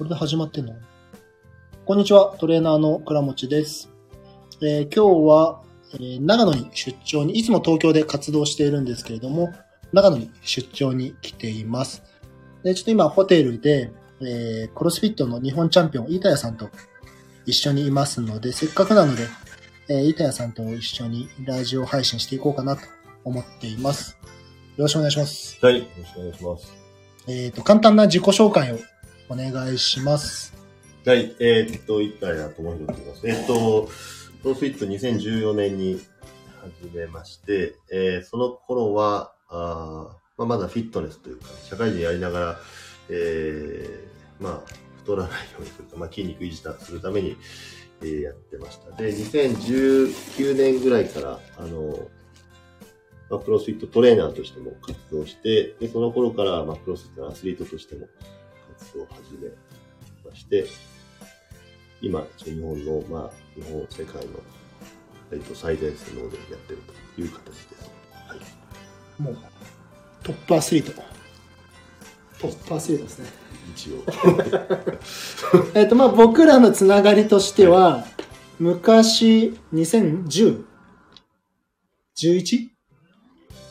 これで始まってんの？こんにちは、トレーナーの倉持です。えー今日は、えー長野に出張に、いつも東京で活動しているんですけれども、長野に出張に来ています。で、ちょっと今ホテルで、えークロスフィットの日本チャンピオン、飯田谷さんと一緒にいますので、せっかくなので、えー、飯田谷さんと一緒にラジオ配信していこうかなと思っています。よろしくお願いします。はい、よろしくお願いします。えっ、と、簡単な自己紹介をお願いします。はい、えーっと、一回なと思いと言います。えーっと、プロフィット2014年に始めまして、えーその頃は、あまあ、まだフィットネスというか、社会人やりながら、えーまあ、太らないようにというか、まあ、筋肉維持するために、えーやってました。で、2019年ぐらいから、あの、まあ、クロスフィットトレーナーとしても活動して、で、その頃から、まあ、クロスフィットのアスリートとしてもを始めまして、今、日本の、まあ、日本、世界の、えっと、最前線の方でやってるという形です。はい。もう、トップアスリート。トップアスリートですね。一応。えっと、まあ僕らのつながりとしては、昔、2010?11?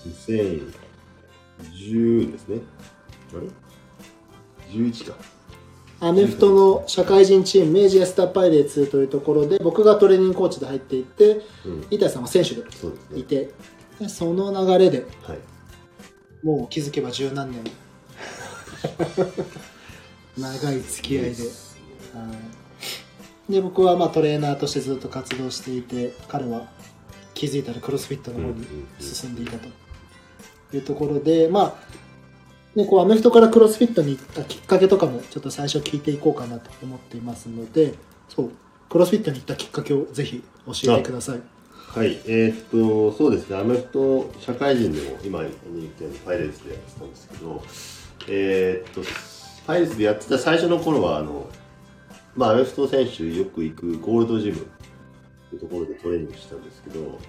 2010ですね。あれ？?11 か。アメフトの社会人チーム、明治エスターパイレーツというところで、僕がトレーニングコーチで入っていって、うん。板谷さんは選手でそうですね。いて、でその流れではい。もう気づけば十何年。長い付き合いで。はいで、僕はまあトレーナーとしてずっと活動していて、彼は気づいたらクロスフィットの方に進んでいたというところで、まあ、ね、こうアメフトからクロスフィットに行ったきっかけとかもちょっと最初聞いていこうかなと思っていますので、そう、クロスフィットに行ったきっかけをぜひ教えてください。はい、えーっと、そうですね、アメフト社会人でも今に言ったようにパイレーツでやってたんですけど、えーっと、パイレーツでやってた最初の頃は、あの、まあ、アメフト選手よく行くゴールドジムというところでトレーニングしたんですけど、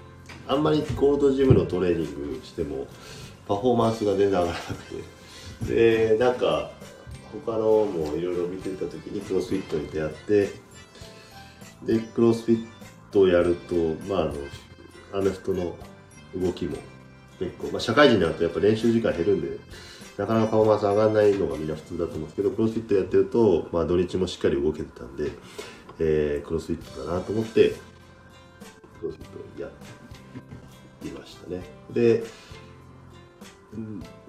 あんまりゴールドジムのトレーニングしても、パフォーマンスが全然上がらなくて、で、なんか、他のもいろいろ見てた時にクロスフィットに出会って、で、クロスフィットをやると、まあ、あの、アメフトの動きも結構、まあ、社会人になるとやっぱ練習時間減るんで、なかなかパフォーマンス上がらないのがみんな普通だと思うんですけど、クロスフィットやってると、まあ、土日もしっかり動けてたんで、えー、クロスフィットだなと思って、クロスフィットをやりましたね。で、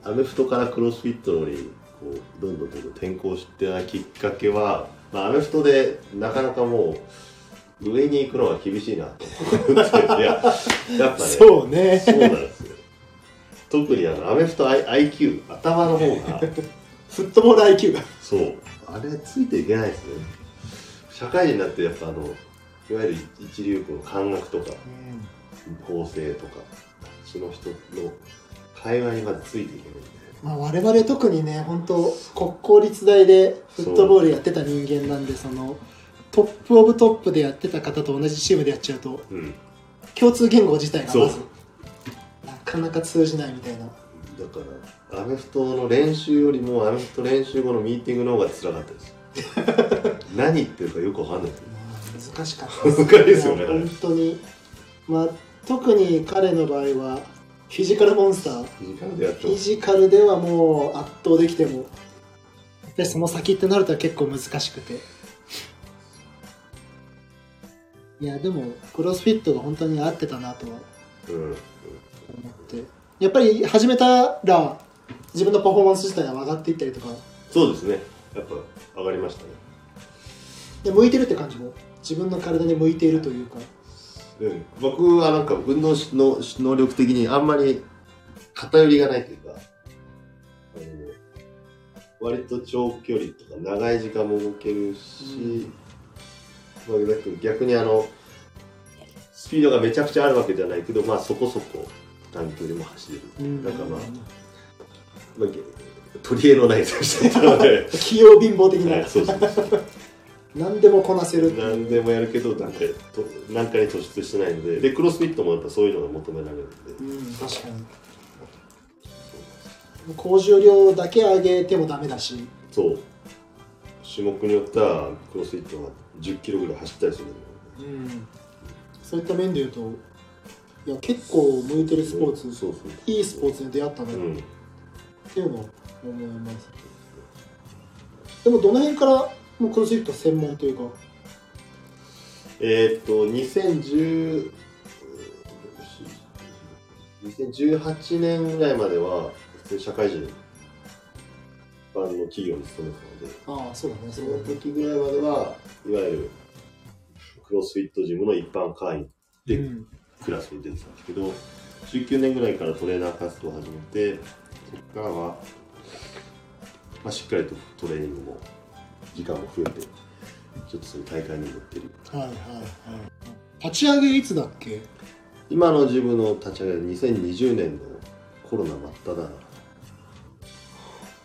アメフトからクロスフィットの方にこうどんどんどんどん転向してたきっかけは、まあ、アメフトでなかなかもう上に行くのが厳しいなと思っていややっぱね。そうね。そうなんですよ。特にあのアメフト I IQ 頭の方が。フットボール IQ が。そう。あれついていけないですね。社会人になってやっぱあのいわゆる一流この感覚とか構成とかその人の会話にまずついていけないんで。まあ、我々特にね、本当国公立大でフットボールやってた人間なんで、その、トップオブトップでやってた方と同じチームでやっちゃうと、うん。共通言語自体がまずなかなか通じないみたいな。だからアメフトの練習よりもアメフト練習後のミーティングの方が辛かったです。何言ってるかよくわかんない難しかった難しいですよね。本当に。まあ、特に彼の場合は、フィジカルモンスター。時間でやってフィジカルではもう圧倒できても、やっぱりその先ってなると結構難しくて。いや、でも、クロスフィットが本当に合ってたなとは。うん。思って。やっぱり始めたら、自分のパフォーマンス自体が上がっていったりとか、そうですね。やっぱ上がりましたね。で向いてるって感じも、自分の体に向いているというか、うん。僕はなんか運動の能力的にあんまり偏りがないというかあの割と長距離とか長い時間も動けるし、まあ、だけど逆にあのスピードがめちゃくちゃあるわけじゃないけどまあそこそこ短距離も走れる、うん。なんかまあ、まあ、取り柄のない選手だったので。器用貧乏的な。はい、そうそうそう何でもこなせる何でもやるけどなんかと何かに突出してないので。でクロスフィットもやっぱそういうのが求められるんで。うん確かに。高重量だけ上げてもダメだし。そう。種目によってはクロスフィットが10キロぐらい走ったりするうん。そういった面で言うといや結構向いてるスポーツ、そうそういいスポーツに出会ったなっうんていうのを思います、でもどの辺からもうクロスフィット専門というか。えーっと2010 2018年ぐらいまでは普通に社会人一般の企業に勤めてたので。ああそうだね。その時ぐらいまではいわゆるクロスフィットジムの一般会員でうん。クラスに出てたんですけど19年ぐらいからトレーナー活動を始めてそこからは、まあ、しっかりとトレーニングも時間も増えてちょっとそういう大会にも出てる。はいはいはい。立ち上げいつだっけ？今のジムの立ち上げは2020年のコロナ真っ只中。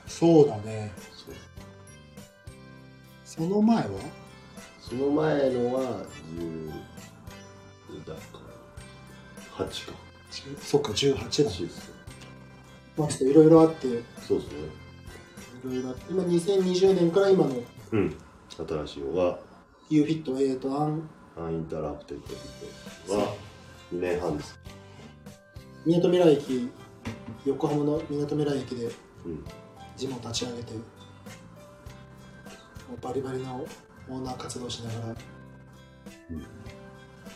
そうだね。その前は？その前のは10だか8か。そっか18だ。8ですまあちょっといろいろあって。いそうですね。ろいろあって。今2020年から今のうん。新しいのが U フィット A とアンアンインタラプテッドは2年半です。みなとみらい駅横浜のみなとみらい駅でうん。ジムを立ち上げてもうバリバリのオーナー活動しながら、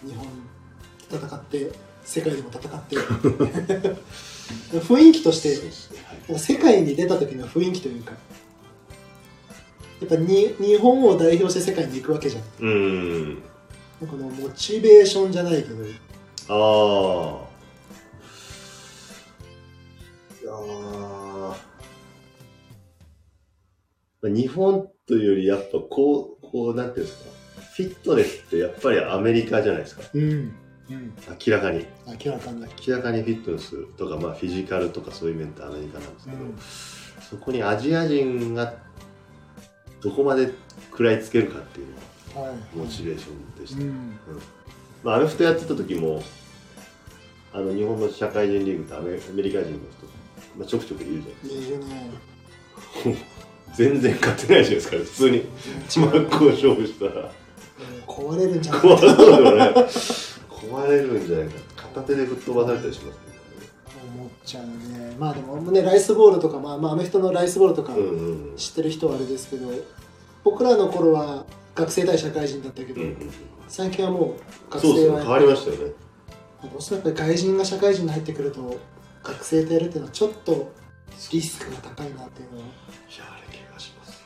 日本戦って世界でも戦って 雰囲気として世界に出た時の雰囲気というかやっぱに日本を代表して世界に行くわけじゃん。うーんこのモチベーションじゃないけど。ああいや日本というよりやっぱこうこうなんていうんですか。フィットネスってやっぱりアメリカじゃないですか。うん、うん、明らかに。明らかに。明らかにフィットネスとか、まあ、フィジカルとかそういう面ってアメリカなんですけど、うん。そこにアジア人がどこまで食らいつけるかっていうのはい。がモチベーションでした、うん。まあ、アメフトやってた時もあの日本の社会人リーグってアメアメリカ人の人、まあ、ちょくちょくいるじゃないですか。全然勝てないじゃないですか。普通に。真っ向勝負したら。壊れるんじゃない壊れるよね。壊れるんじゃないか。片手で吹っ飛ばされたりしますねちゃうね。まあでもねライスボールとか、まあ、まあアメフトのライスボールとか知ってる人はあれですけど僕らの頃は学生対社会人だったけど、うんうん最近はもう学生はね。変わりましたよね。どうしやっぱり外人が社会人に入ってくると学生とやるっていうのはちょっとリスクが高いなっていうのはいやあれ怪我します。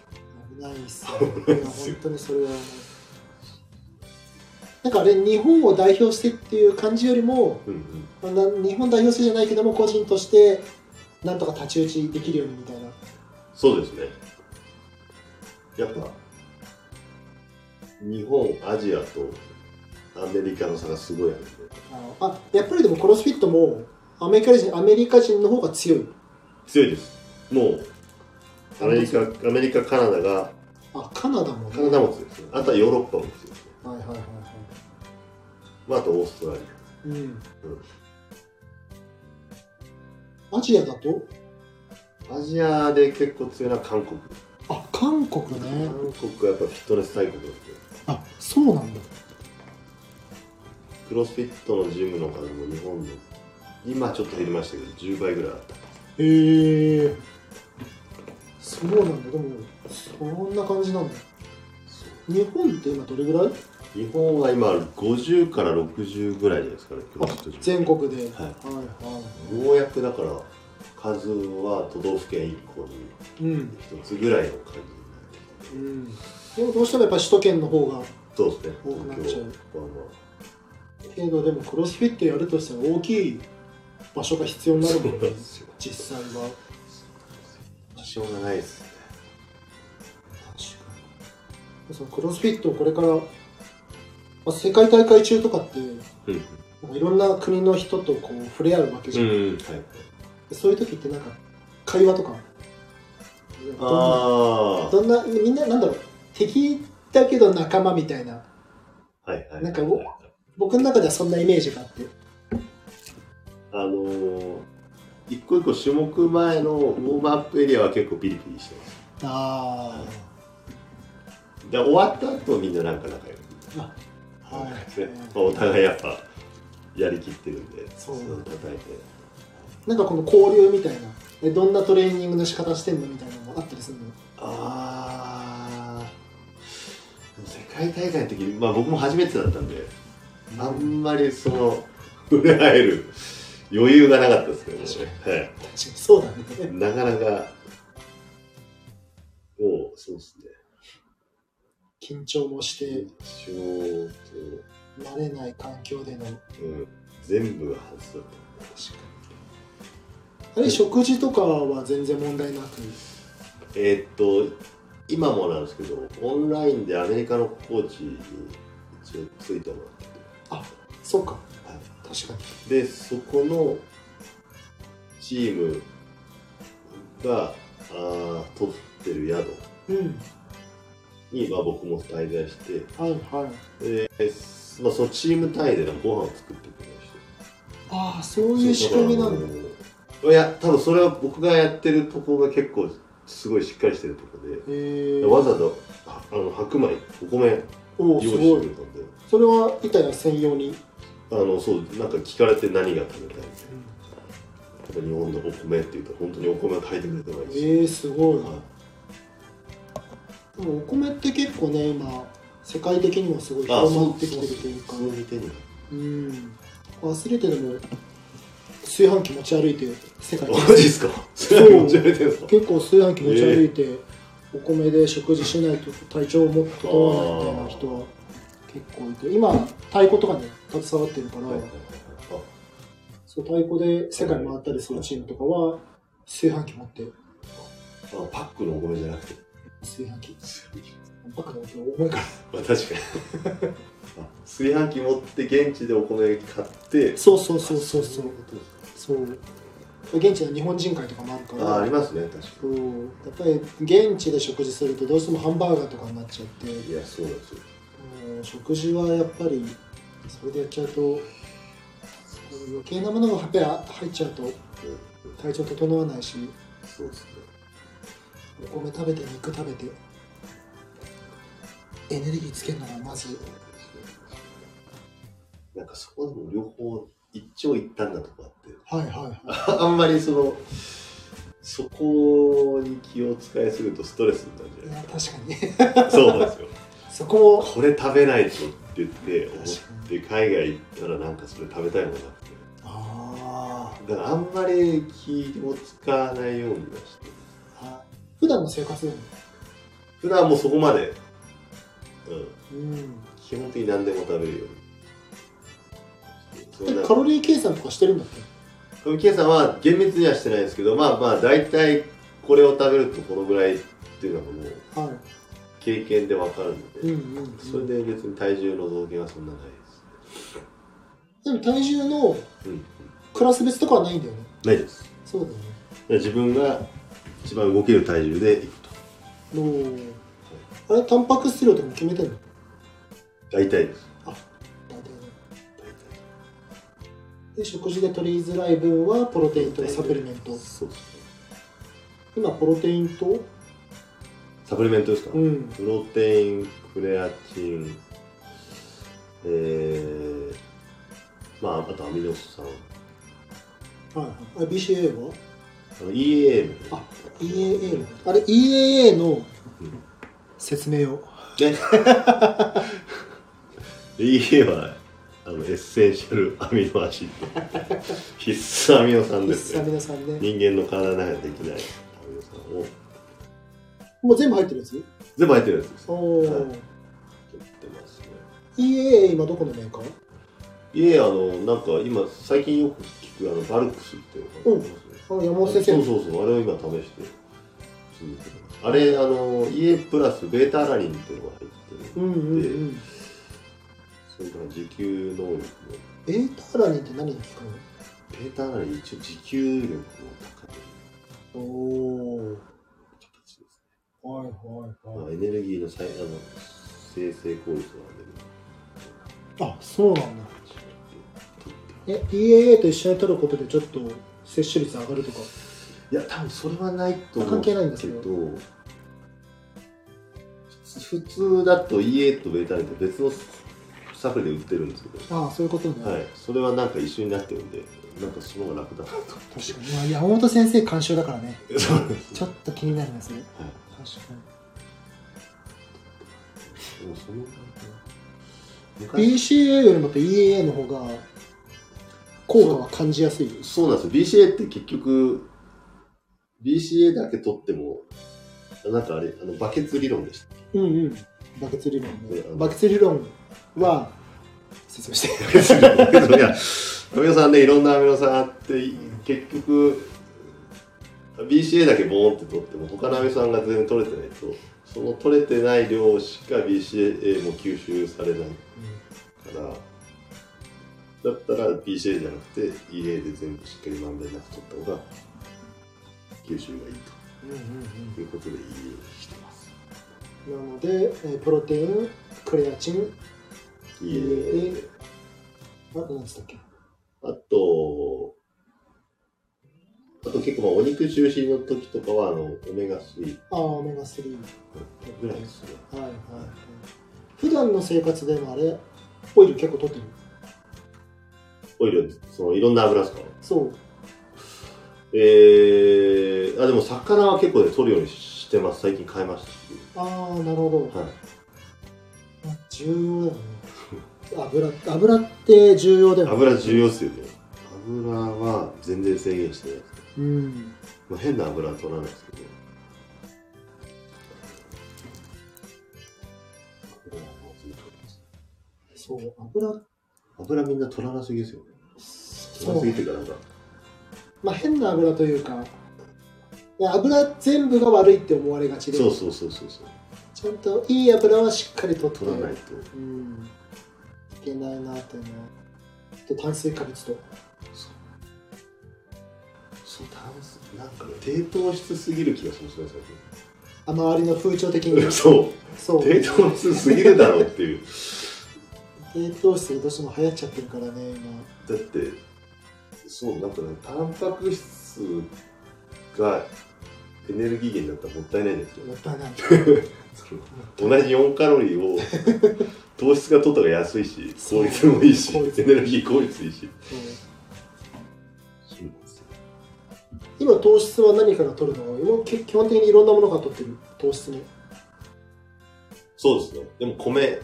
危ないっすよ。いや本当にそれは。思うなんかあれ日本を代表してっていう感じよりも、うんうん。まあな日本代表してじゃないけども個人としてなんとか太刀打ちできるようにみたいな。そうですね。やっぱ日本アジアとアメリカの差がすごいある。んであやっぱりでもクロスフィットもアメリカ人アメリカ人の方が強い。強いです。もうアメリカアメリカカナダがあカナダもね。カナダも強いです。ねあとはヨーロッパも強い。ですまああとオーストラリうん。アジアだと？アアジアで結構強いのは韓国。あ韓国ね。韓国はやっぱフィットネス大国なんであそうなんだ。クロスフィットのジムの数も日本の今ちょっと減りましたけど10倍ぐらいあった。へえ。そうなんだ。でもそんな感じなんだ。日本って今どれぐらい？日本は今50から60ぐらいじゃないですかね全国で、はい。はい。はようやくだから数は都道府県1個にうん1つぐらい。の感じうんでもどうしてもやっぱ首都圏の方がそうですね多くなっちゃう東京はまけどでもクロスフィットやるとしたら大きい。場所が必要になるもんね実際はあしょうがない。ですね確かにそのクロスフィットをこれから、まあ、世界大会中とかってうんいろんな国の人とこう触れ合うわけじゃん、うんはい。そういう時ってなんか会話とかあどんなみんななんだろう。敵だけど仲間みたいな。あはいはいなんかお僕の中ではそんなイメージがあって。あのー一個一個種目前のウォームアップエリアは結構ピリピリしてます。あで終わった後みんななんか仲良く。あはいねお互いやっぱやりきってるんでそう。叩いてなんかこの交流みたいなえどんなトレーニングの仕方してんのみたいなのもあったりするの？ああ世界大会の時、まあ、僕も初めてだったんであんまりその触れ合える余裕がなかったですけどね、確はい。確かにそうだね。なかなか、もう、そうですね。緊張もしてちょっ慣れない環境での。と、うん、全部が外だっあれ食事とかは全然問題なく？た。えーっと、今もなんですけど、オンラインでアメリカのコーチに一応ついてもらって。て、そうか。はい確かに。で、そこのチームが、あー取ってる宿。うんに、まあ、僕も滞在して、はいはい。で、まあ、そのチーム単位でのご飯を作ってくれまして。ああそういう仕組みなんだ。いや多分それは僕がやってるところが結構すごいしっかりしてるところへえでわざわざああの白米お米おおす用意してごいくれたんで。それは板谷専用に？あのそうなんか聞かれて何が食べたいみたいな日本のお米って言うと本当にお米を炊いてくれてないし、えー、すごい。はでもお米って結構ね今世界的にもすごい。広まってきてるとい。うかそうい。う手にうんアスリートでも炊飯器持ち歩い。て世界にマジですかそれ持ち歩い。てるんですか結構炊飯器持ち歩い。て、お米で食事しない。と体調も整わない。みたい。な人は結構い。て今太鼓とかに携わってるから、はい。はい。そう太鼓で世界回ったりするチームとかは炊飯器持ってあパックのお米じゃなくて炊飯器？バカな音重いから。まあ確かに。あ炊飯器持って現地でお米買って。そうそうそうそうそう。そう。現地の日本人会とかもあるから。あありますね確かそう。やっぱり現地で食事するとどうしてもハンバーガーとかになっちゃって。にいやそうなんです食事はやっぱりそれでやっちゃうと余計なものが入っちゃうと体調整わないし。そうですねお米食べて肉食べてエネルギーつけるのがまずなんかそこでも両方一長一短なとこあって。はいはいはあんまりそのそこに気を使いすぎるとストレスになるいいじゃや確かにないですかそうなんですよ。そこをこれ食べないとって言って思確かって海外行ったらなんかそれ食べたいものなくてあだからあんまり気を使わないように。はしてあ普段の生活でも。普段もそこまで、うん、うん。基本的に何でも食べるように。カロリー計算とかしてるんだっけ？カロリー計算は厳密にはしてないですけどまあまあ大体これを食べるとこのぐらいっていうのがもうはい。経験でわかるので、うんうん、うん、それで別に体重の増減はそんなないです。でも体重のうん。クラス別とかはないんだよね。ないです。そうだよね。自分が一番動ける体重でいくと。もうあれタンパク質量とかも決めてんの？大体です。大体。ねで食事で取りづらい分はプロテインとかサプリメント。そうですね。今プロテインと？サプリメントですか、うん。プロテインクレアチンえー、まああとアミノ酸。はいはい。あ BCAA は？あの EAA もあ EAA のあれ EAA の説明を。ね EA はあの Essential Amino Acid 必須アミノ酸ですさね皆さんね。人間の体の中でできないアミノ酸を。もう全部入ってるやつ？全部入ってるやつです。おお、はい。取ってますね。EAA 今どこのメーカー？EA あのなんか今最近よく聞くあのバルクスっていうのがあります。ねあ山本先生。のそうそうそうあれを今試して続けてますあれあの EA プラスベータアラニンっていうのが入ってる。うんうんうん。それから持久能力のベータアラニンって何に効くベータアラニン一応持久力の高い。のおお形ですねはいはい。まあ、エネルギーの再あの生成効率が上あそうなんだ。げるえ EAA と一緒に取ることでちょっと摂取率上がるとか。いや多分それはないと思う関係ないんですけど。普普通だと EA とベータミンって別のサプリで売ってるんですけど、ああそういうことね、はい、それはなんか一緒になってるんでなんかその方が楽だなと確かに、まあ、山本先生監修だからね。ちょっと気になりますねはい。確かでもその BCA よりもと EA の方が効果は感じやすい。そうなんですよ。BCA って結局 BCA だけ取ってもなんかあれあのバケツ理論でしたうんうん。バケツ理論バケツ理論は説明して いやアミノ酸ねいろんなアミノ酸あって結局 BCA だけボーンって取っても他のアミノ酸が全然取れてないとその取れてない量しか BCA も吸収されないからだったら BCA じゃなくて EA で全部しっかりまんべんなく取った方が吸収がいいと。いうことで EA にしてます。なので、えープロテインクレアチン EA であと何つったっけ？あとあと結構まあお肉中心の時とかはあのオメガ3ああオメガ3ぐらいですね。はいはいはい。普段の生活でもあれオイル結構取ってる？オイルそのいろんな油ですかそう。えー、あでも魚は結構ね取るようにしてます。最近変えました。ああなるほど、はい。まあ重要だよね。油油って重要だよね。油重要ですよね。油は全然制限してないですうん。まあ、変な油は取らないですけど。そう油油みんな取らなすぎですよね。取らなすぎっていう。かなんかまあ変な油というか油全部が悪いって思われがちでそうそうそうそうそう。ちゃんといい油はしっかり取って取らないとうん。いけないなっていうのはあと炭水化物とそう。炭水なんかね低糖質すぎる気がしますねあ周りの風潮的最近に。そう。そう。低糖質すぎるだろうっていう低糖質がどうしても流行っちゃってるからねだってそうなんかねタンパク質がエネルギー源だったらもったいないんですよ。今もったいない。同じ4カロリーを 糖質が取った方が安いし効率もいいしエネルギー効率いいし。そう。今糖質は何から取るの？今基本的にいろんなものから取ってる？糖質ね。そうですね。でも米が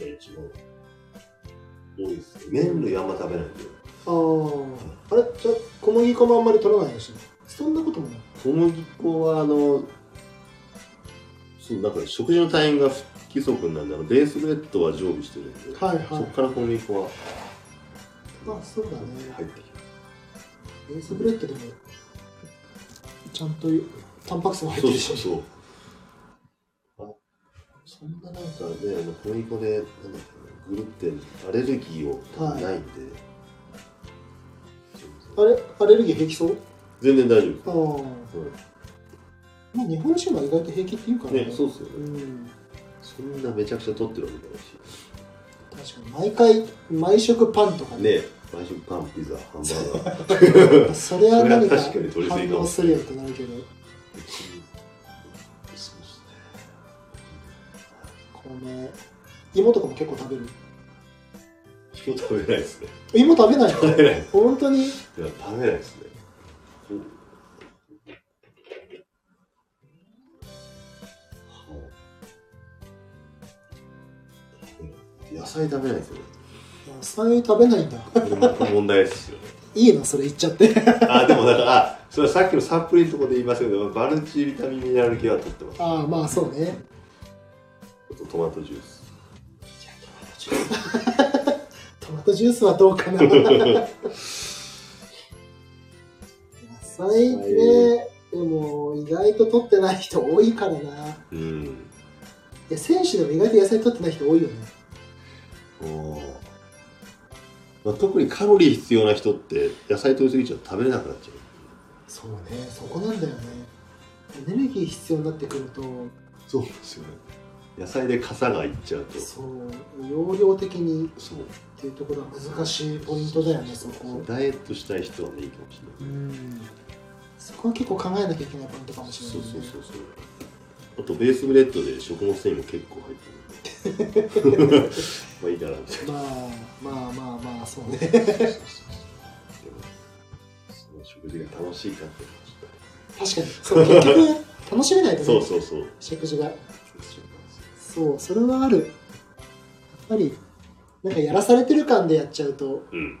一番多いですね。麺類あんま食べないんで。あああれ？じゃあ小麦粉もあんまり取らないでしょそんなこともない。小麦粉はあのそうなんか食事のタイミングが不規則なんであのベースブレッドは常備してるんで、はいはい。そこから小麦粉はまあそうだね。入ってきますベースブレッドでもちゃんとタンパク質も入ってるし。そうそうそう。あそんななんかね小麦粉でなんだっけなグルテンアレルギーを多分ないんで、あれ？アレルギー平気そう？全然大丈夫。ああまあ日本人は意外と平気っていうからね。ね、そうっすよね。うん。そんなめちゃくちゃ取ってるわけじゃないし。確かに。毎回毎食パンとかね、毎食パン、ピザ、ハンバーガー。それは何か反応するよってなるけど。そうです米芋とかも結構食べる？ね。今日食べないですね。芋食べないの？食べない。本当に？いや、食べないですね。野菜食べないですよね。野菜食べないんだ問題ですよね。いいのそれ言っちゃってあ、でもだから、あ、それはさっきのサプリのところで言いましたけど、マルチビタミンミネラル系は取ってます。ああまあそうねあとトマトジュース。トマトジュースはどうかな野菜ねでも意外と取ってない人多いからないうん。や選手でも意外と野菜取ってない人多いよねおーまあ、特にカロリー必要な人って野菜取りすぎちゃうと食べれなくなっちゃう。そうねそこなんだよねエネルギー必要になってくるとそうですよね。野菜で傘がいっちゃうと。そう容量的にそう。っていうところは難しいポイントだよねそこ。ダイエットしたい人はね、いいかもしれない。うん。そこは結構考えなきゃいけないポイントかもしれない、ね、そうそうそうそう。あとベースブレッドで食物繊維も結構入ってる。まあいいかな。みたいなまあまあまあまあそうね。でもその食事が楽しいかっていうのはちょっ確かに。そう結局楽しめないとね。とそうそうそう。食事がそうそれはある。やっぱりなんかやらされてる感でやっちゃうとうん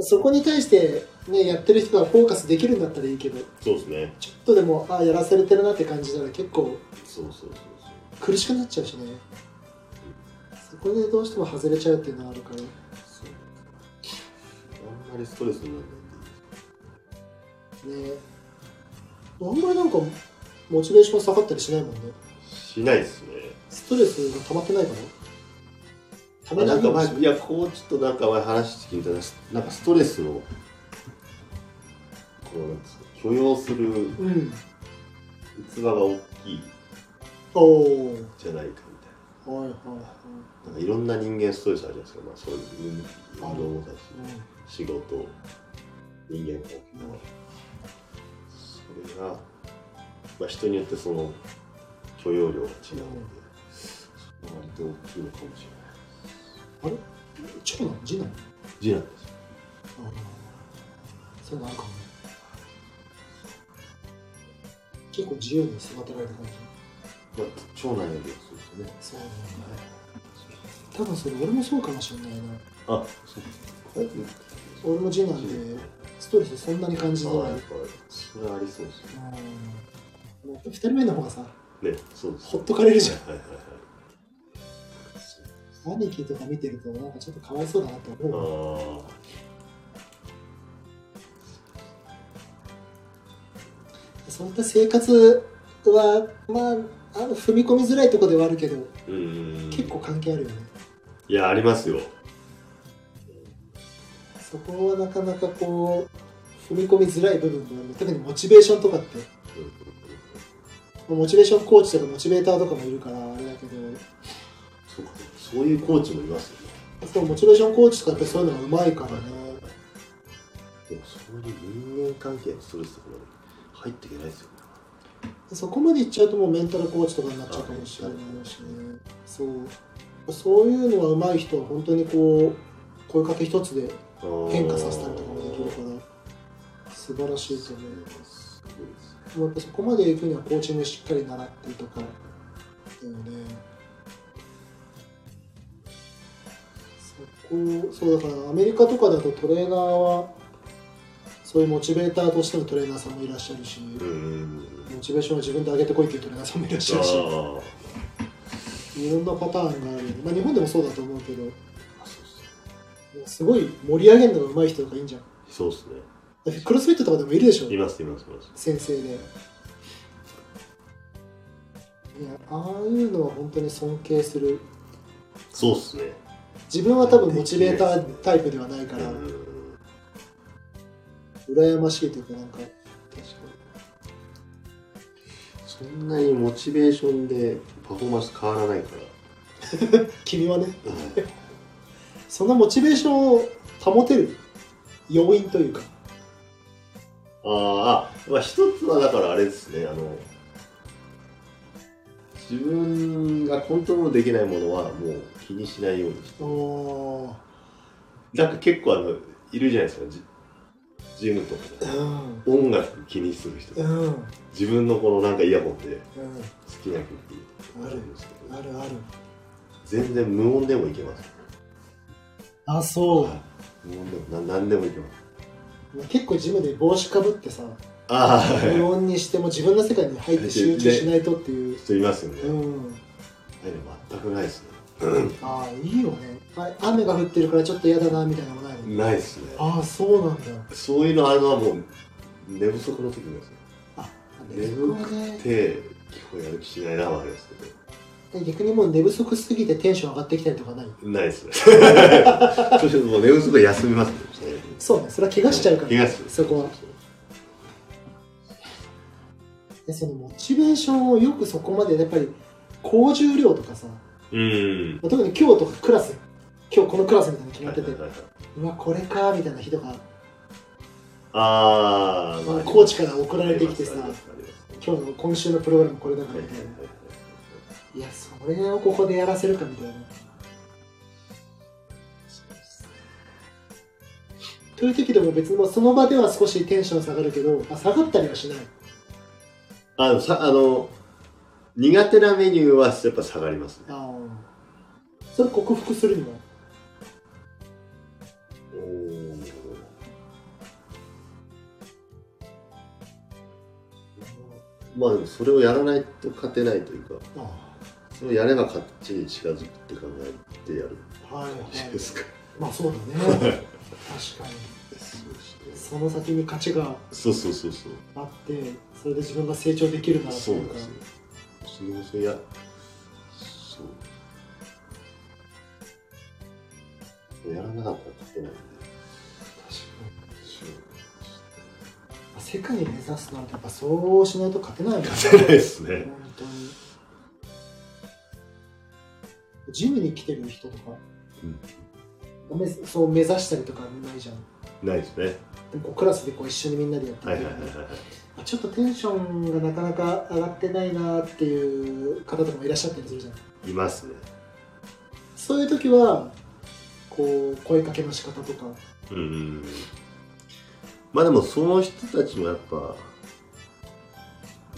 そこに対してねやってる人がフォーカスできるんだったらいいけどそうですね。ちょっとでもああやらされてるなって感じたら結構そうそうそう苦しくなっちゃうしね。そこでどうしても外れちゃうっていうのがあるから。そう。あんまりストレスにならないね。あんまりなんかモチベーション下がったりしないもんね。しないですねストレスが溜まってないから溜めあなんかない前いやこうちょっとなんか前話して聞いたらなんかストレスのこうなんですか許容するうん。器が大きいじゃないかみたいはいはい、ななんかいろんな人間ストレスあるじゃないですか、まあ、そういう運動もだし仕事人間関係それが、まあ、人によってその許容量が違うので、それは割と大きいのかもしれない。長男次男次男ですああそういうのあるかもね結構自由に育てられた感じまあ、長男よりはそうですね。そうなんだ多分それ俺もそうかもしれないな。あそう。俺も次男でストレスそんなに感じない、それはありそうですね。うん。もう2人目の方がさねそうですほっとかれるじゃん。はいはいはい兄貴とか見てるとなんかちょっとかわいそうだなと思う。あそういった生活はまああの踏み込みづらいところではあるけど結構関係あるよね。いやありますよ。そこはなかなかこう踏み込みづらい部分がある。特にモチベーションとかって。モチベーションコーチとかモチベーターとかもいるからあれだけど。そうかそういうコーチもいますよね。そうモチベーションコーチとかってそういうのがうまいからね。でもそういう人間関係のストレスとかまで入っていけないですよね。そこまでいっちゃうともうメンタルコーチとかになっちゃうかもしれないしね。そう。そういうのは上手い人は本当にこう声かけ一つで変化させたりとかもできるから素晴らしいと思うす。ごいですでもやっぱそこまで行くにはコーチングしっかり習ってとかだよねそこそうだからアメリカとかだとトレーナーはそういうモチベーターとしてのトレーナーさんもいらっしゃるし、うん。モチベーションを自分で上げてこいっていうトレーナーさんもいらっしゃるしあいろんなパターンがあるまあ、日本でもそうだと思うけどすすごい盛り上げるのが上手い人とかいいんじゃん。そうですね。クロスフィットとかでもいるでしょ？いますいますいます。先生で。いやああいうのは本当に尊敬する。そうっすね自分は多分モチベータータイプではないからうん羨ましいというかなんか。確かそんなにモチベーションでパフォーマンス変わらないから。に 君はね。そのモチベーションを保てる要因というか。あーあ、まあ、一つはだからあれですね。あの自分がコントロールできないものはもう気にしないようにして。おなんか結構あのいるじゃないですかジジムとか。でうん。音楽気にする人。うん。うん自分のこのなんかイヤホンで好きな曲あるんですけど。ある。ある全然無音でもいけます。あそう。無音でもな何でもいけます。結構ジムで帽子かぶってさ無音にしても自分の世界に入って集中しないとっていう、人いますよね、あうん、れ全くないですね。ああいいよね。あ雨が降ってるからちょっと嫌だなみたいなのもないのないですね。ああそうなんだ。そういうのあるのはもう寝不足の時にですねあ眠寝不足ねくて基本やる気しないなはありますけ逆にもう寝不足すぎてテンション上がってきたりとかない？どないですね。そうするともう寝不足で休みますねそうねそれは怪我しちゃうから、怪我する。そこはでそのモチベーションをよくそこまでやっぱり高重量とかさ、うん。まあ特に今日とかクラス今日このクラスみたいなの決まってて、うわこれかみたいな日とかあー、まあコーチから送られてきてさ今日の今週のプログラムこれだからみたいなはい。やそれをここでやらせるかみたいな。という時でも別にその場では少しテンション下がるけどあ下がったりはしないあのさあの苦手なメニューはやっぱ下がりますね。ああそれ克服するにはまあでもそれをやらないと勝てないというかあそれをやれば勝ちに近づくって考えてやるあはいはい。ですか、まあそうだね。確かにその先に勝ちがそうそうそうそう。あってそれで自分が成長できるならそうなんですよそれもそれやそう。やらなかったら勝てない。んで世界に目指すなんてやっぱそうしないと勝てないもんね。勝てないですね。本当に。ジムに来てる人とか、めそう目指したりとかないじゃんないですね。でもクラスでこう一緒にみんなでやってるはいはいはいはいあちょっとテンションがなかなか上がってないなっていう方とかもいらっしゃったりするじゃん。いますね。そういう時はこう声かけの仕方とか。うんうんまあでもその人たちもやっぱ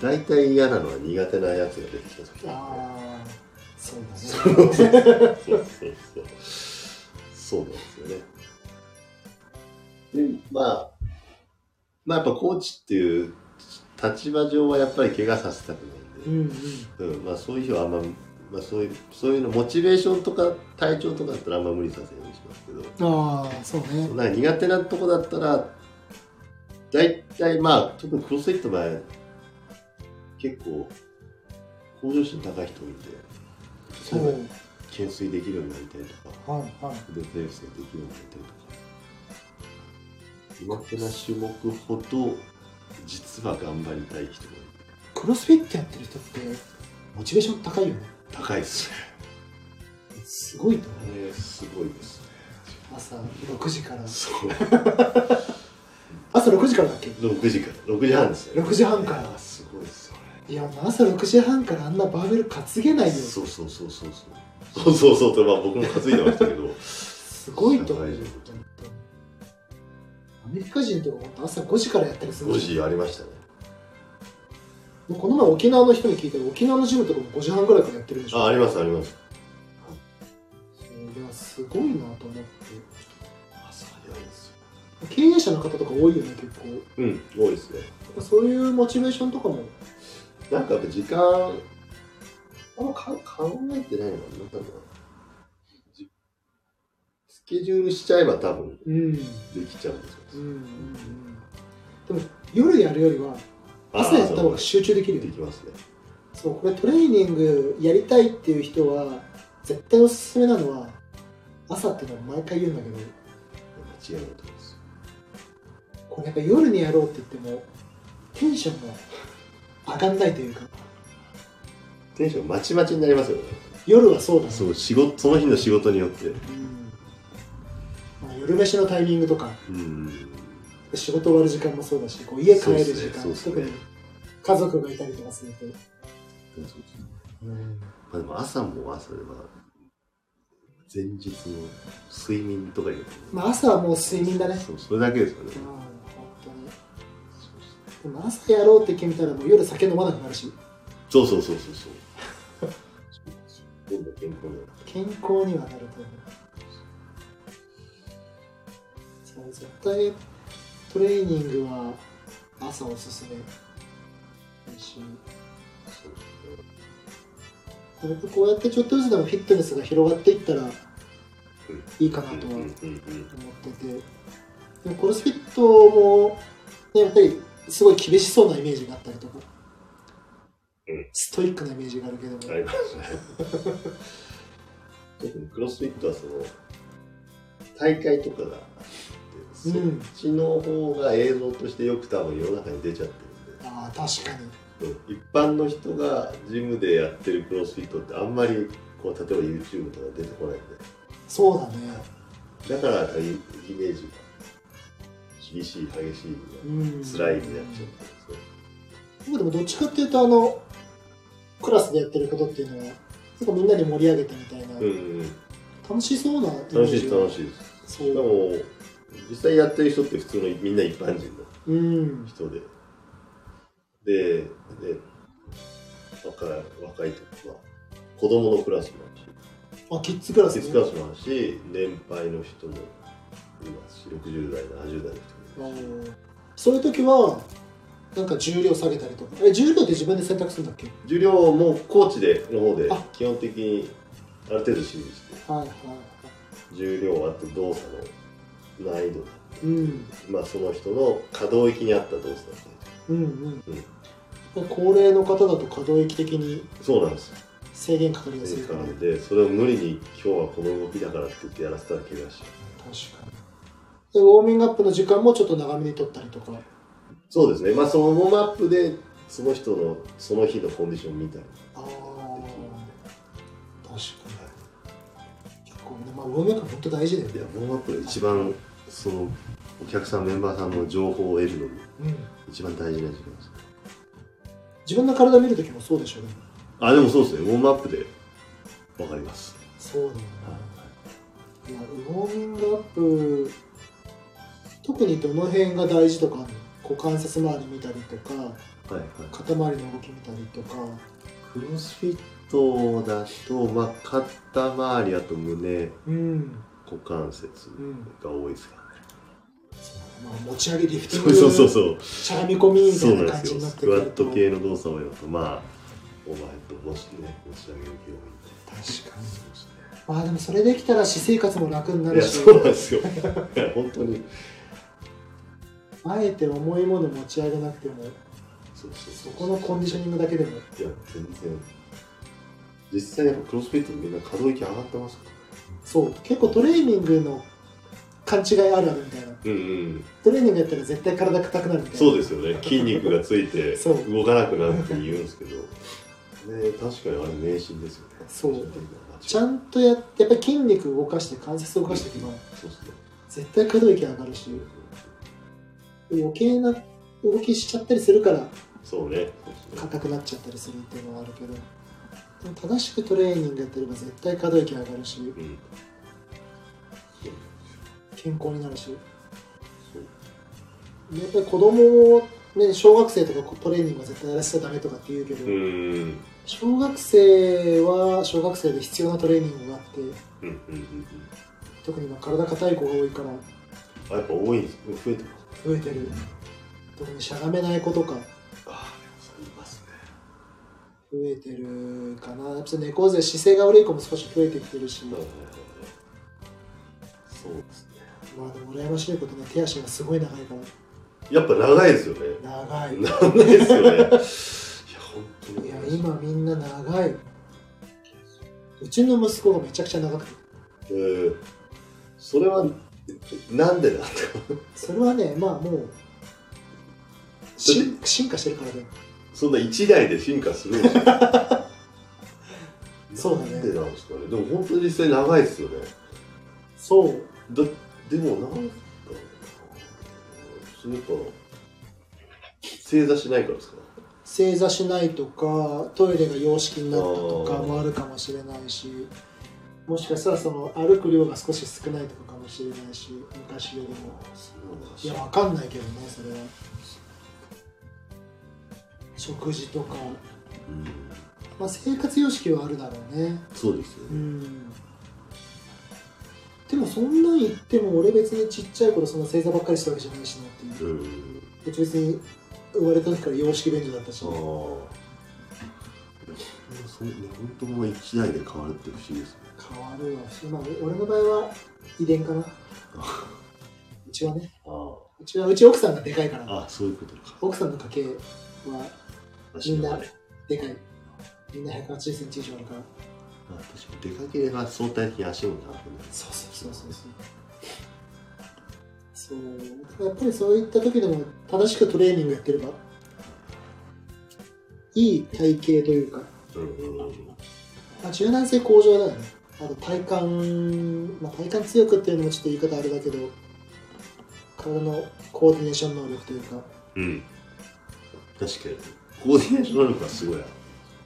大体嫌なのは苦手なやつが出てきた時。ああそうそうだね。そうそうそう。そうなんですよねでまあまあやっぱコーチっていう立場上はやっぱり怪我させたくないんで。うんうん。うん、まあそういう日はあんま、まあそういう、そういうの、モチベーションとか体調とかだったらあんま無理させるようにしますけど、ああそうね。なんか苦手なとこだったら、大体まあ、特にクロスフィットの場合、結構、向上心高い人多いんで、そう。懸垂できるようになりたいとか、はいはい。腕プレスができるようになりたいとか、苦手な種目ほど、実は頑張りたい人が多い。クロスフィットやってる人ってモチベーション高いよね。高いですね。すごいと思う。ねすごいです。ね。朝6時から。そう。朝6時からだっけ？6時から。6時半ですよ。6時半から。すごいですよいや朝6時半からあんなバーベル担げないよ。そうそうそうそうそう。そうそうそうとまあ僕も担いでましたけど。すごいと思うアメリカ人とか朝5時からやったりする5し時ありましたね。この前沖縄の人に聞いたら沖縄のジムとかも5時半ぐらいからやってるでしょ。あありますあります。それはすごいなと思って。朝早いですよ経営者の方とか多いよね結構。やうん多いですね。そういうモチベーションとかも。なんかやっぱ時間あんまか考えてないのかななんなじスケジュールしちゃえば多分うん。できちゃうんですよ。うんうんうん。でも夜やるよりは朝やった方が集中できるよできますね。そうこれトレーニングやりたいっていう人は絶対おすすめなのは朝っていうのは毎回言うんだけど間違いないと思います。これやっぱ夜にやろうって言ってもテンションが上がんないというか。テンションまちまちになりますよね。夜はそうだね。そう仕事その日の仕事によって。うん。まあ、夜飯のタイミングとかうん。仕事終わる時間もそうだしこう家帰る時間、ねね。特に家族がいたりとかすると、そうそうそう。まあ、でも朝も朝でまあ前日の睡眠とかいうまあ朝はもう睡眠だね。そうそれだけですよね。でも朝やろうって決めたらもう夜酒飲まなくなるし。そうそうそう。そうそう。健康にはなると思うそう絶対トレーニングは朝おすすめ。だしこうやってちょっとずつでもフィットネスが広がっていったらいいかなとは思ってて。でもクロスフィットも、ね、やっぱりすごい厳しそうなイメージがあったりとか、うんストイックなイメージがあるけども、ありますね特にクロスフィットはその大会とかがそっうんちの方が映像としてよく多分世の中に出ちゃってるんで。ああ確かに。一般の人がジムでやってるクロスフィットってあんまりこう例えば YouTube とか出てこないんで。そうだね。だからイイメージが厳しい激しいうん。辛いになっちゃうんですよ僕でもどっちかっていうとあのクラスでやってることっていうのは結構みんなで盛り上げてみたいな、うんうん楽しそうな楽しい楽しいです。そう。しかも実際やってる人って普通のみんな一般人のうん。人で。でで若い若い時は子供のクラスもあるし。あキッズクラスねキッズクラスもあるし年配の人もいますし60代70代の人もいますそういう時はなんか重量下げたりとか？え重量って自分で選択するんだっけ？重量もコーチでの方であ。基本的にある程度指示して。はいはい重量あと動作の難易度。うん。まあその人の可動域に合った動作だった。りうん。うん、高齢の方だと可動域的にそうなんです。よ制限かかりやすいですかから。らでそれを無理に今日はこの動きだからって言ってやらせたら怪我し。ちゃう確かに。でウォーミングアップの時間もちょっと長めに取ったりとか。そうですね。まあそのウォームアップでその人のその日のコンディション見たり。ああ確かに。結構ねまあウォーミングアップ本当大事だよね。いやウォームアップが一番そのお客さんメンバーさんの情報を得るのにうん。一番大事な時間です自分の体見るときもそうでしょうねあでもそうですね。ウォームアップでわかります。そうだ。よねい。やウォーミングアップ特にどの辺が大事とか股関節周り見たりとかはいはい。肩周りの動き見たりとか。クロスフィットだと、まあ、肩周りあと胸うん。股関節うんが多いですか持ち上げリフティングそうそうそう。しゃがみ込みみたいな感じになってくるスクワットと系の動作をやるとまあお前ともしね持ち上げる系多いんで確かに。まあでもそれできたら私生活も楽にないるやしそうなんですよ。本当に。あえて重いもの持ち上げなくてもそうそうそこのコンディショニングだけでも。いや全然。実際やっぱクロスフィットみんな可動域上がってますかそう。結構トレーニングの勘違いあるあるみたいなうんうん。トレーニングやったら絶対体硬くなるみたいな。そうですよね。筋肉がついて動かなくなるって言うんですけど。ね確かにあれ迷信ですよね。そう。ちゃんとやってやっぱり筋肉動かして関節動かしていけばそうですね絶対可動域上がるし。余計な動きしちゃったりするからそうね。硬くなっちゃったりするっていうのはあるけど。でも正しくトレーニングやってれば絶対可動域上がるしうん。健康になるしやっぱり子供をね小学生とかトレーニングは絶対やらせちゃダメとかって言うけど、うん。小学生は小学生で必要なトレーニングがあってうんうんうん特に今体硬い子が多いからあやっぱ多いんです増えてます増えてる。特にしゃがめない子とかああいますね。増えてるかな。やっぱ猫背姿勢が悪い子も少し増えてきてるし、そうですね。まあでも羨ましいことね手足がすごい長いからやっぱ長いですよね。長い。長いですよね。いや本当に。いや今みんな長い。うちの息子がめちゃくちゃ長くて。えー、それはなんでなんだ？それはねまあもう進進化してるからね。そんな一台で進化する そうだね。なんでなんですかね？でも本当に実際長いですよね。そう。だでもなん正座しないからですか？正座しないとかトイレが洋式になったとかもあるかもしれないしもしかしたらその歩く量が少し少ないとかかもしれないし昔よりも。いやわかんないけどねそれは。食事とか、うん。まあ、生活様式はあるだろうね。そうですようねんでもそんなん言っても俺別にちっちゃい頃そんな正座ばっかりしたわけじゃないしなっていう。うん。別に生まれた時から洋式便所だったし。ああそれね本当もう一台で変わるって不思議ですね。変わるわ。し、まあ、俺の場合は遺伝かな。うちはね。あうちはうち奥さんがでかいから。ああそういうことか。奥さんの家系はみんなねでかい。みんな1 8 0センチ以上あるからまあ、確かに出かければ相対的に足も長くなるそうそうそうそうそう。そう。やっぱりそういった時でも正しくトレーニングやってればいい体型というか、うんまあ、柔軟性向上だよね。あと体幹、まあ、体幹強くっていうのもちょっと言い方あれだけど体のコーディネーション能力というか。うん。確かに。コーディネーション能力がすごいある。あ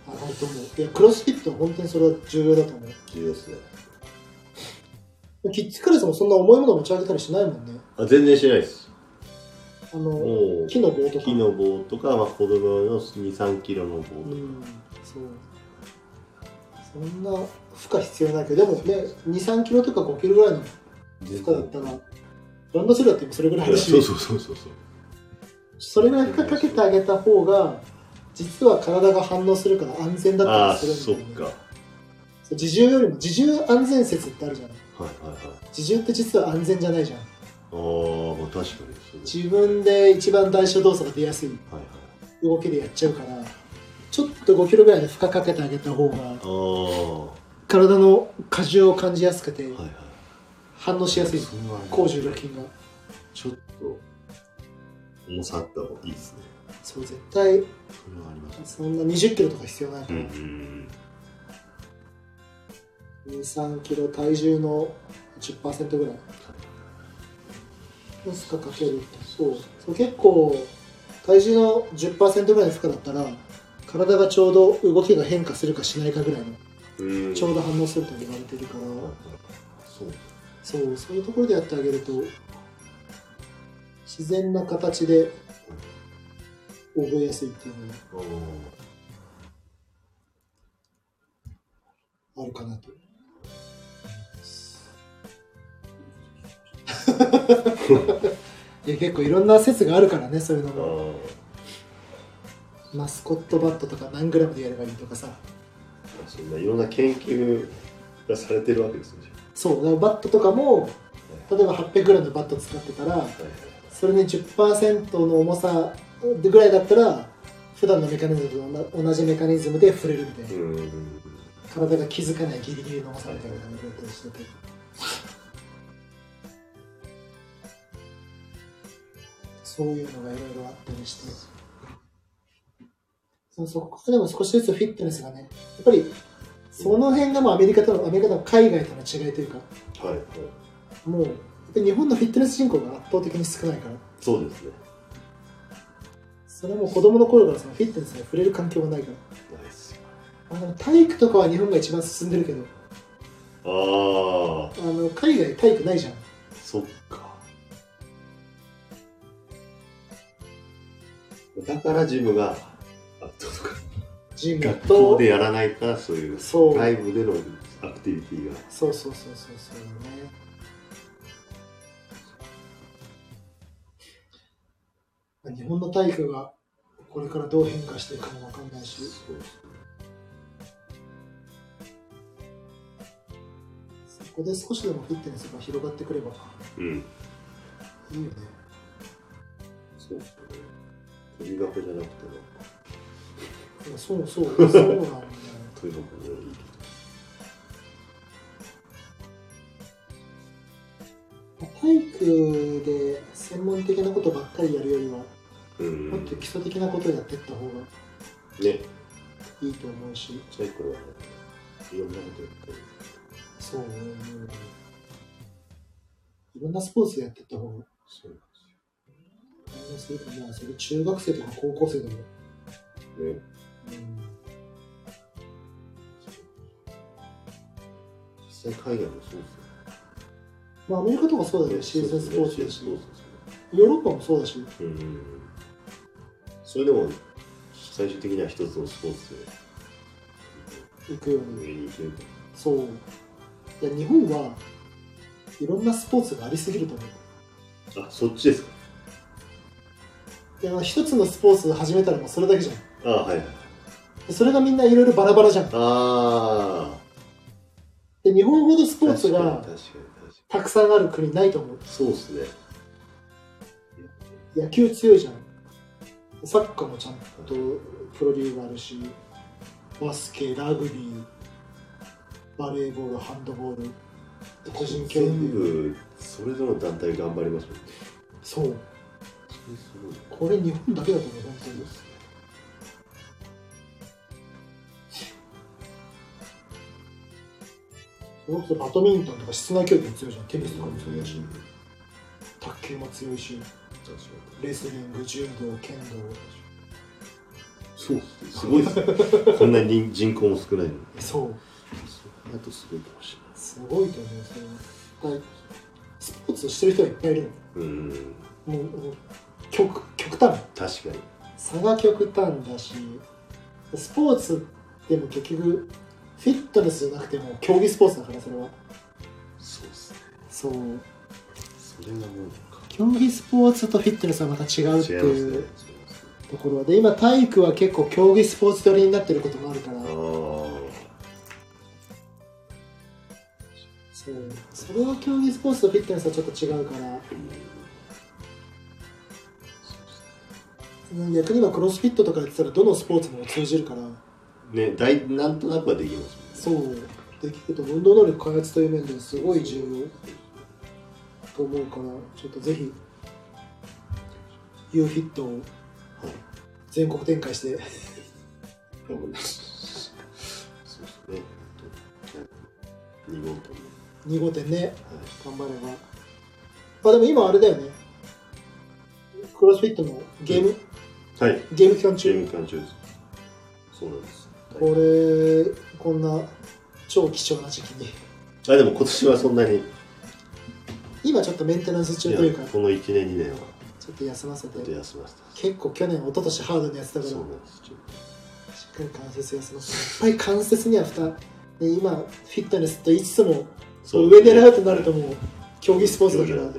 本当もういやクロスフィットは本当にそれは重要だと思う。重要ですね。キッズクラスもそんな重いもの持ち上げたりしないもんね。あ全然しないです。あの木の棒とか。木の棒とか、まあ、子供の23キロの棒とか、うんそう。そんな負荷必要ないけどでもね23キロとか5キロぐらいの負全荷だったらランドセルだってそれぐらいあるしそうそうそうそうそう。それぐらい負荷かけてあげた方が実は体が反応するから安全だったりするんだよね。自重よりも自重安全説ってあるじゃない。はいはい自重って実は安全じゃないじゃん。ああまあ確かに自分で一番代償動作が出やすいはいはい。動きでやっちゃうからちょっと5キロぐらいで負荷かけてあげた方がああは体の荷重を感じやすくていはい。反応しやすい。高重量筋が重さあった方がいいですね。そう絶対そんな20キロとか必要ないから、う。んうん23キロ体重の10%ぐらい。の負荷かけると。そう。そう結構体重の10%ぐらいの負荷だったら体がちょうど動きが変化するかしないかぐらいのちょうど反応すると言われてるから。そう。そう。そういうところでやってあげると自然な形で覚えやすいっていうのがああるかなと。いや結構いろんな説があるからねそういうのーもあマスコットバットとか何グラムでやればいいとかさ。ーそんないろんな研究がされてるわけですねそうバットとかも例えば800グラムのバット使ってたらはいはいそれに10%の重さぐらいだったら普段のメカニズムと同じメカニズムで触れるみたいな、うん。体が気づかないギリギリの重さみたいなのが出たりしてて。そういうのがいろいろあったりして。そうそこでも少しずつフィットネスがねやっぱりその辺がもうアメリカとのアメリカとの海外との違いというか。はいはい。もう日本のフィットネス人口が圧倒的に少ないからそうですね。それも子供の頃からそのフィットネスに触れる環境がないから。ないっすよ。あの体育とかは日本が一番進んでるけど。あああの海外体育ないじゃん。そっか。だからジムがあとかジム学校とでやらないからそういうそう。ライブでのアクティビティが。そうそうそうそうそうね日本の体育がこれからどう変化していくかもわかんないし。そうですねそこで少しでもフィットネスが広がってくれば。うん。いいよね。そうですね。飛び箱じゃなくていやそうそうそうなんだよ。飛び箱もいい体育で専門的なことばっかりやるよりはけどうん。もっと基礎的なことをやっていった方がね。いいと思うし。ちっちゃい頃はね。いろんなことやってるそう、うんいろんなスポーツやっていった方が。そうみんなそれまあそれ中学生とか高校生でも、ね。うん、実際海外もそうですよ。まあアメリカとかそうだよね。シーズンスポーツだし。ヨーロッパもそうだし。うんそれでも最終的には一つのスポーツ行くようにそう。いや日本はいろんなスポーツがありすぎると思う。あそっちですか？いや一つのスポーツ始めたらもうそれだけじゃん。あはいはいでそれがみんないろいろバラバラじゃん。ああで日本ほどスポーツがたくさんある国ないと思う。にそうですね。野球強いじゃんサッカーもちゃんとプロリーグあるしバスケラグビーバレーボールハンドボール個人競技。全部それぞれの団体頑張りますもんねそう。これ日本だけだと思う本当に。それこそバドミントンとか室内競技も強いじゃん。テニスとかも強いし。卓球も強いしレスリング柔道剣道にそすごいですね。こんなに人口も少ないのに。そう。あとすごいかもしすごいと思う。それはスポーツをしてる人がいっぱいいるれない。うん。の。もう、もう極、極端。確かに。差が極端だし、スポーツでも結局、フィットネスじゃなくても競技スポーツだから、それは。そうですね。そう。それがもうか。競技スポーツとフィットネスはまた違うって違いうところは。で今体育は結構競技スポーツ寄りになってることもあるから。そう。それは競技スポーツとフィットネスはちょっと違うから。逆に今クロスフィットとかやってたらどのスポーツも通じるから。ね、大なんとなくはできますね。そう。できると運動能力開発という面ではすごい重要と思うからちょっとぜひ U フィットをはい。全国展開してそうですね。2号店ね。2号店ねはい。頑張ればあでも今あれだよねクロスフィットのゲーム、はい。ゲーム期間チー中ム間中です。そうなんです。これこんな超貴重な時期にあ、でも今年はそんなに、今ちょっかメンテナンス中というかこの1年、2年は。ちょっと休ませて。休ませた。結構去年一昨年ハードにやってたからしそうなんです。ちょっっかり関節休ませて。やっぱり関節には負担。で今フィットネスと言いつつもと上狙うとなるともう競技スポーツだから。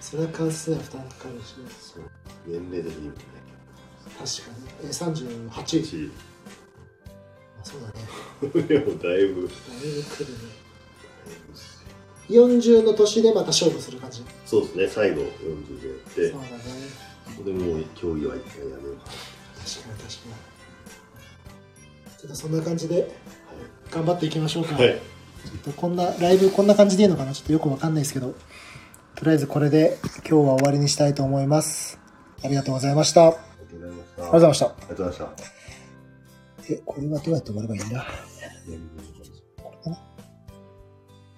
それは関節には負担かかるし。そう。年齢的にもね。確かに。え38位しそうだね。でもだいぶ。だいぶ来るね40の年でまた勝負する感じ。そうですね、最後40でやって、そうだね。そこでもう競技は一回やめようか確かに確かに。ちょっとそんな感じで頑張っていきましょうか、な。はい。ちょっとこんなライブこんな感じでいいのかな？ちょっとよくわかんないですけど。とりあえずこれで今日は終わりにしたいと思います。ありがとうございました。ありがとうございました。ありがとうございました。えこれはどうやって終わればいいんだ？